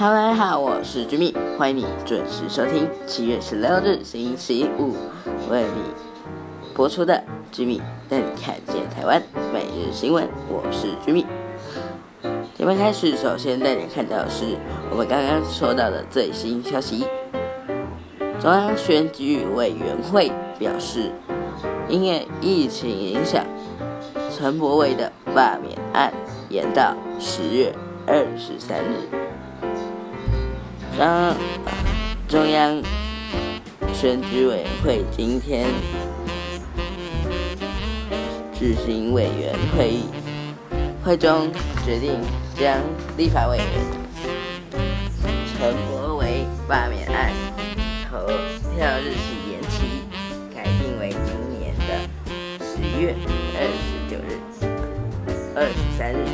Hello，大家好，我是 Jimmy，，欢迎你准时收听七月十六日星期五为你播出的 Jimmy 带你看见台湾每日新闻。我是 Jimmy。节目开始，首先带你看到的是我们刚刚收到的最新消息：中央选举委员会表示，因为疫情影响，陈柏伟的罢免案延到十月二十三日。当中央选举委员会今天举行委员会议，会中决定将立法委员陈柏维罢免案投票日期延期，改定为今年的十月二十九日、二十三日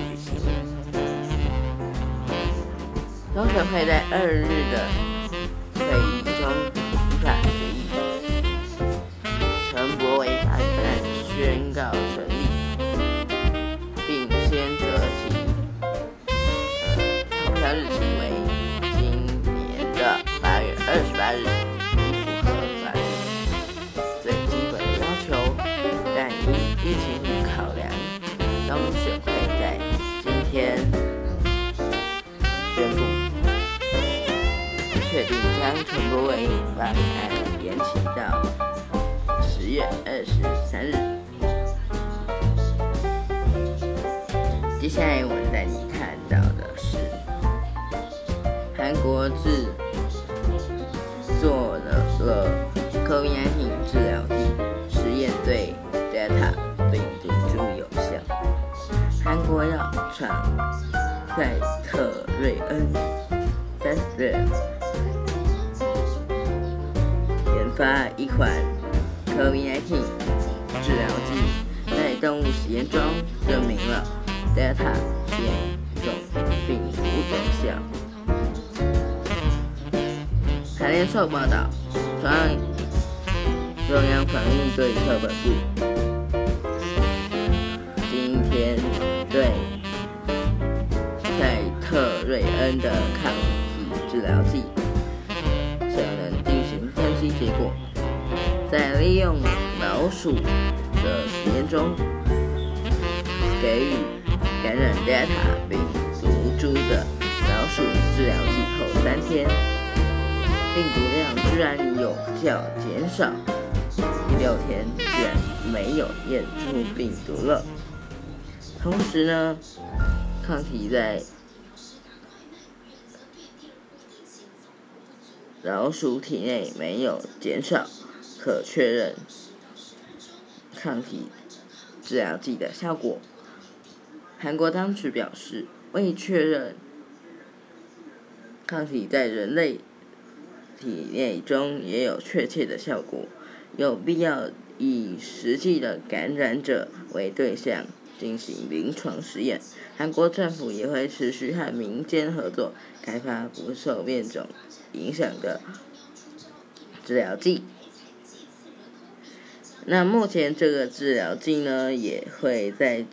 都可会在二日的将陈柏惟把案延期到十月二十三日。接下来我们带你看到的是，韩国制做了了 COVID-19 治疗剂实验对 Delta 病毒株有效。韩国药厂赛特瑞恩 s a 发一款 COVID-19 治疗剂，在动物实验中证明了 Delta 变种病毒有效。台联社报道，中央中央防疫对策本部今天对赛特瑞恩的抗体治疗剂在利用老鼠的实验中，给予感染 Delta 病毒株的老鼠治疗剂后三天，病毒量居然有效减少，第六天居然没有验出病毒了。同时呢，抗体在老鼠体内没有减少，可确认抗体治疗剂的效果。韩国当局表示，为确认抗体在人类体内中也有确切的效果，有必要以实际的感染者为对象进行临床实验。韩国政府也会持续和民间合作，开发不受变种影响的治疗剂。那目前这个治疗剂呢，也会再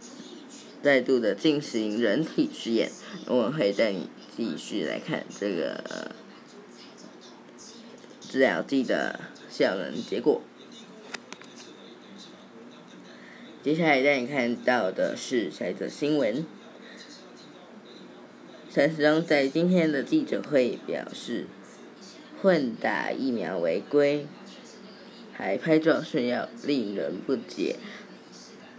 再度的进行人体实验。我会带你继续来看这个治疗剂的效能结果。接下来带你看到的是下一则新闻。陈时中在今天的记者会表示，混打疫苗违规，还拍照炫耀，令人不解。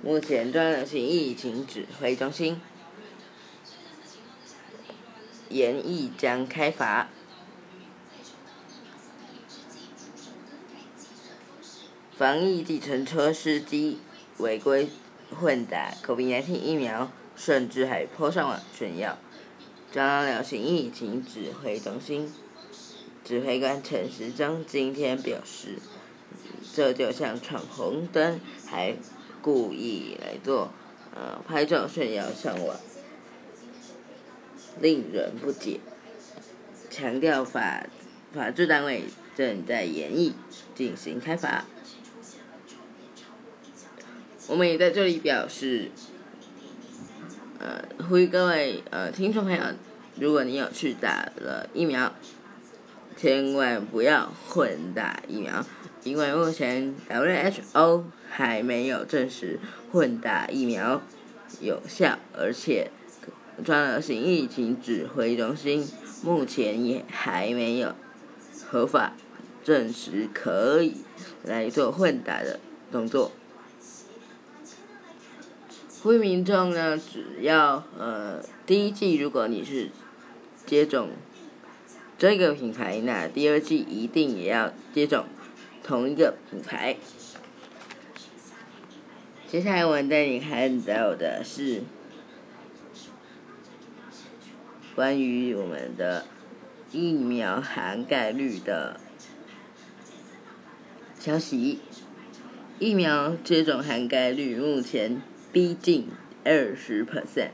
目前，中央流行疫情指挥中心严议将开罚防疫计程车司机违规混打 COVID-19 疫苗，甚至还泼上网炫耀。中央流行疫情指挥中心指挥官陈时中今天表示，这就像闯红灯，还故意来做呃拍照炫耀上网，令人不解。强调法法制单位正在研议进行开罚。我们也在这里表示。呃，呼吁各位呃听众朋友，如果你有去打了疫苗，千万不要混打疫苗，因为目前 WHO 还没有证实混打疫苗有效，而且专了型疫情指挥中心目前也还没有合法证实可以来做混打的动作。呼吁民众呢，只要呃第一季如果你是接种这个品牌，那第二季一定也要接种同一个品牌。接下来我们带你看到的是关于我们的疫苗涵盖率的消息。疫苗接种涵盖率目前。逼近二十 percent，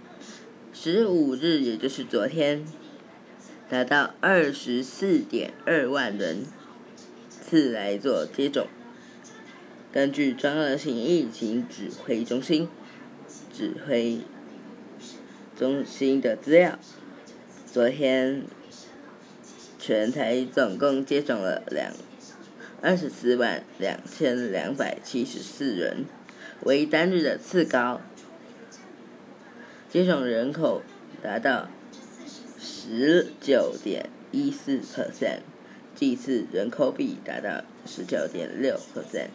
十五日也就是昨天，达到二十四点二万人次来做接种。根据中央型疫情指挥中心指挥中心的资料，昨天全台总共接种了两二十四万两千两百七十四人。为单日的次高，接种人口达到十九点一四 percent，祭次人口比达到十九点六 percent。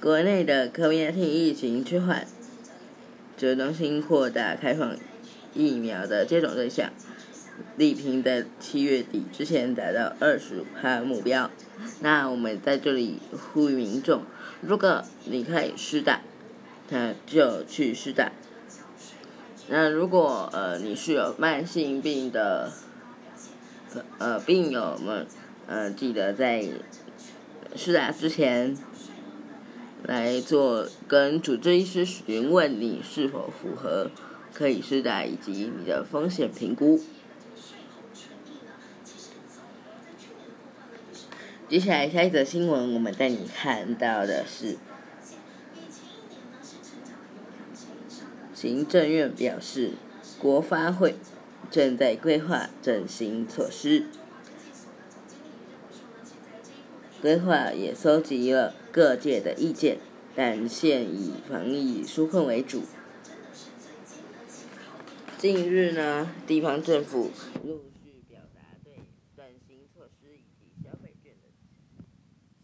国内的 COVID-19 疫情趋缓，浙中心扩大开放疫苗的接种对象，力拼在七月底之前达到二十五号目标。那我们在这里呼吁民众。如果你可以施打，那就去施打。那如果呃你是有慢性病的呃病友们，呃记得在施打之前来做跟主治医师询问你是否符合可以施打以及你的风险评估。接下来下一则新闻，我们带你看到的是，行政院表示，国发会正在规划振兴措施，规划也搜集了各界的意见，但现以防疫纾困为主。近日呢，地方政府陆续表达对振兴措施以及消费券的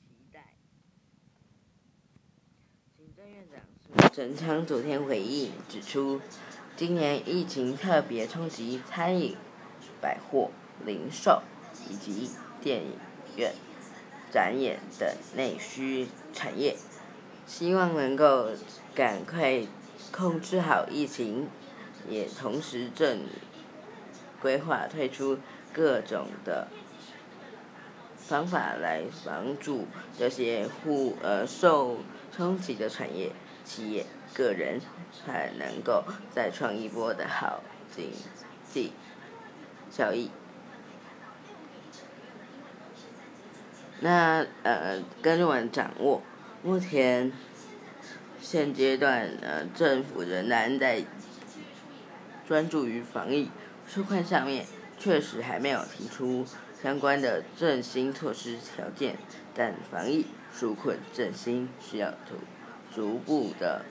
期待。行政院长苏贞昌昨天回应指出，今年疫情特别冲击餐饮、百货、零售以及电影院、展演等内需产业，希望能够赶快控制好疫情，也同时正规划推出各种的方法来帮助这些户呃受。冲击的产业、企业、个人，还能够再创一波的好经济效益。那呃，根据我们掌握，目前现阶段呃，政府仍然在专注于防疫纾困上面，确实还没有提出相关的振兴措施条件，但防疫。纾困振兴需要逐逐步的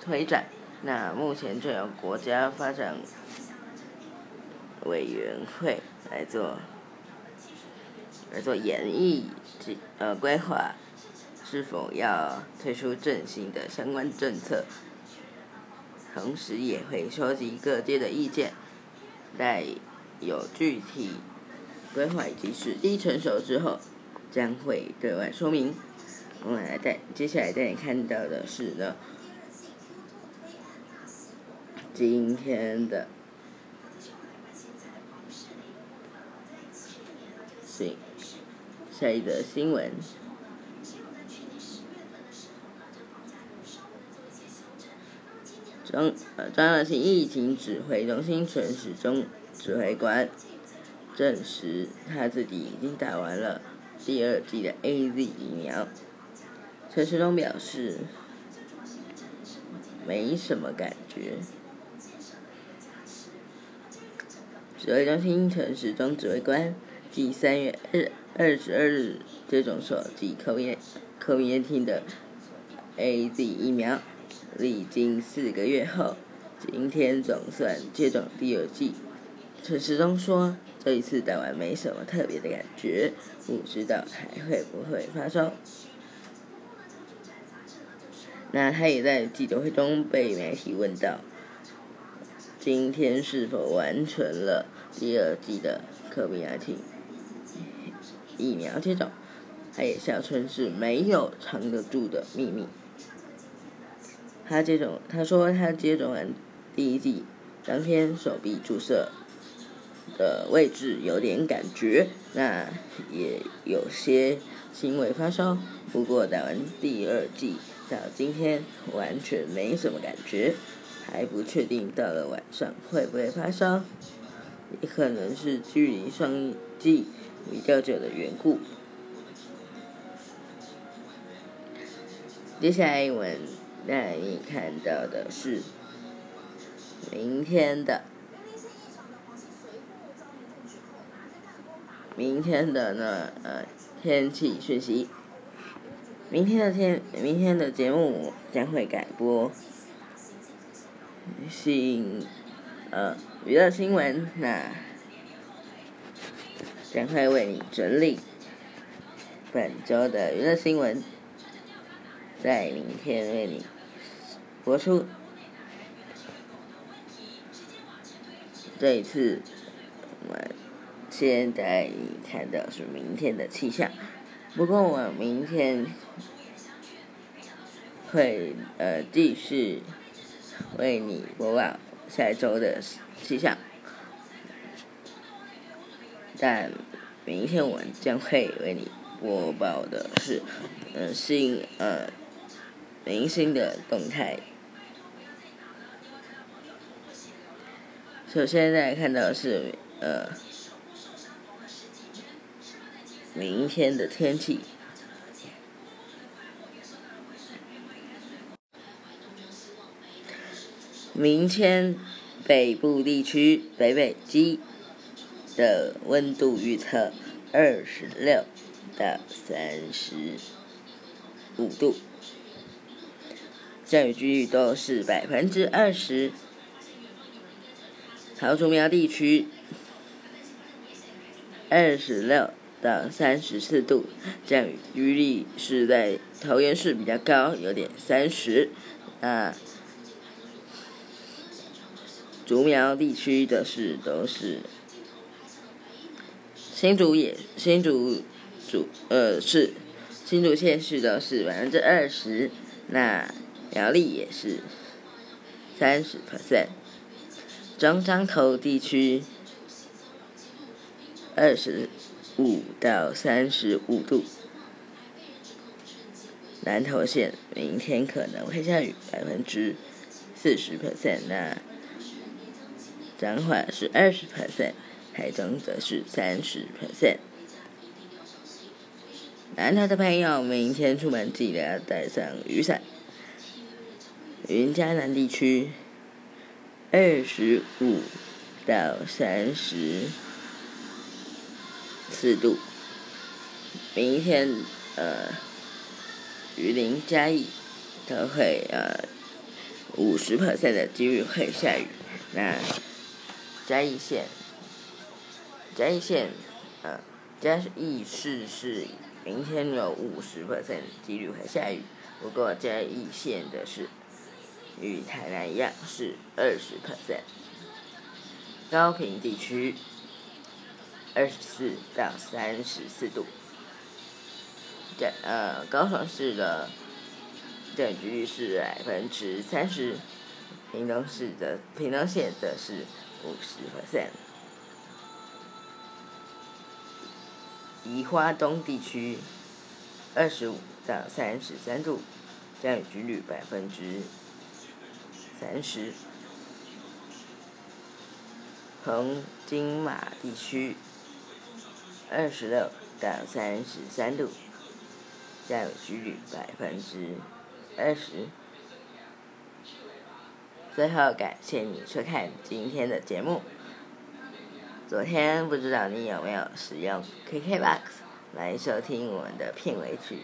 推展。那目前就由国家发展委员会来做来做演绎及呃规划，是否要推出振兴的相关政策，同时也会收集各界的意见，待有具体规划以及时机成熟之后。将会对外说明。我们来带接下来带你看到的是呢，今天的新下一则新闻。中呃，中央型疫情指挥中心陈时中指挥官证实，他自己已经打完了。第二剂的 A Z 疫苗，陈时中表示没什么感觉。指挥中心陈时中指挥官，继三月二二十二日接种首剂 COVID-19 的 AZ 疫苗，历经四个月后，今天总算接种第二剂。陈时中说：“这一次打完没什么特别的感觉，不知道还会不会发烧。”那他也在记者会中被媒体问到，今天是否完成了第二季的科比亚体疫苗接种？他也笑称是没有藏得住的秘密。他接种，他说他接种完第一剂当天手臂注射的位置有点感觉，那也有些轻微发烧，不过打完第二剂。到今天完全没什么感觉，还不确定到了晚上会不会发烧，也可能是距离上一季比较久的缘故。接下来我们带你看到的是明天的，明天的呢呃天气讯息。明天的天，明天的节目将会改播新呃娱乐新闻，那将会为你整理本周的娱乐新闻，在明天为你播出。这一次，我们先带你看的是明天的气象。不过我明天会呃继续为你播报下一周的气象，但明天我将会为你播报的是呃新呃明星的动态。首先大家看到是呃。明天的天气，明天北部地区北北极的温度预测二十六到三十五度，降雨几率都是百分之二十。桃竹苗地区二十六。到三十四度，降雨率是在桃园市比较高，有点三十。啊，竹苗地区的是都是，新竹也新竹竹呃是新竹县市都是百分之二十，那苗栗也是三十 percent，中彰头地区二十。五到三十五度，南投县明天可能会下雨，百分之四十 percent。那彰化是二十 percent，台中则是三十 percent。南投的朋友明天出门记得要带上雨伞。云嘉南地区二十五到三十。四度，明天呃，榆林嘉义都会呃五十 percent 的几率会下雨。那嘉义县，嘉义县呃嘉义市是明天有五十 percent 几率会下雨，不过嘉义县的是与台南一样是二十 percent。高平地区。二十四到三十四度，在呃高雄市的降雨率是百分之三十，屏东市的屏东县的是五十 percent，宜花东地区二十五到三十三度，降雨几率百分之三十，横金马地区。二十六到三十三度，降雨几率百分之二十。最后，感谢你收看今天的节目，昨天不知道你有没有使用 KKBOX 来收听我们的片尾曲？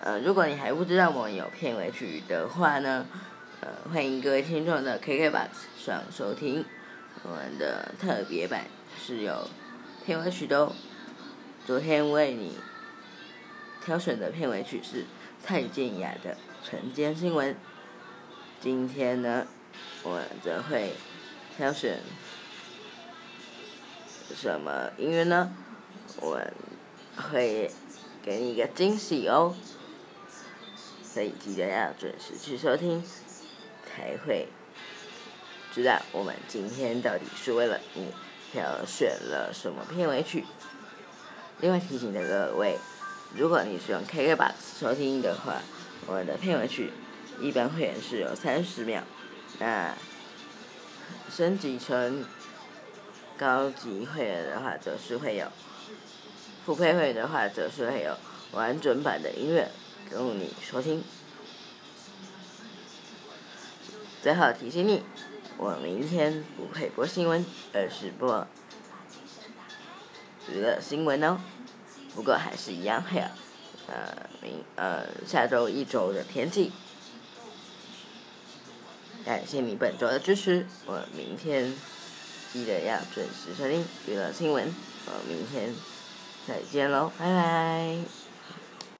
呃，如果你还不知道我们有片尾曲的话呢，呃，欢迎各位听众的 KKBOX 上收听我们的特别版是有片尾曲的哦。昨天为你挑选的片尾曲是蔡健雅的《晨间新闻》，今天呢，我则会挑选什么音乐呢？我会给你一个惊喜哦。所以记得要准时去收听，才会知道我们今天到底是为了你挑选了什么片尾曲。另外提醒的各位，如果你是用 KKBOX 收听的话，我们的片尾曲一般会员是有三十秒，那升级成高级会员的话，则是会有付费会员的话，则是会有完整版的音乐。供你收听。最后提醒你，我明天不会播新闻，而是播娱乐新闻哦。不过还是一样会有，呃，明呃下周一周的天气。感谢你本周的支持，我明天记得要准时收听娱乐新闻。我明天再见喽，拜拜。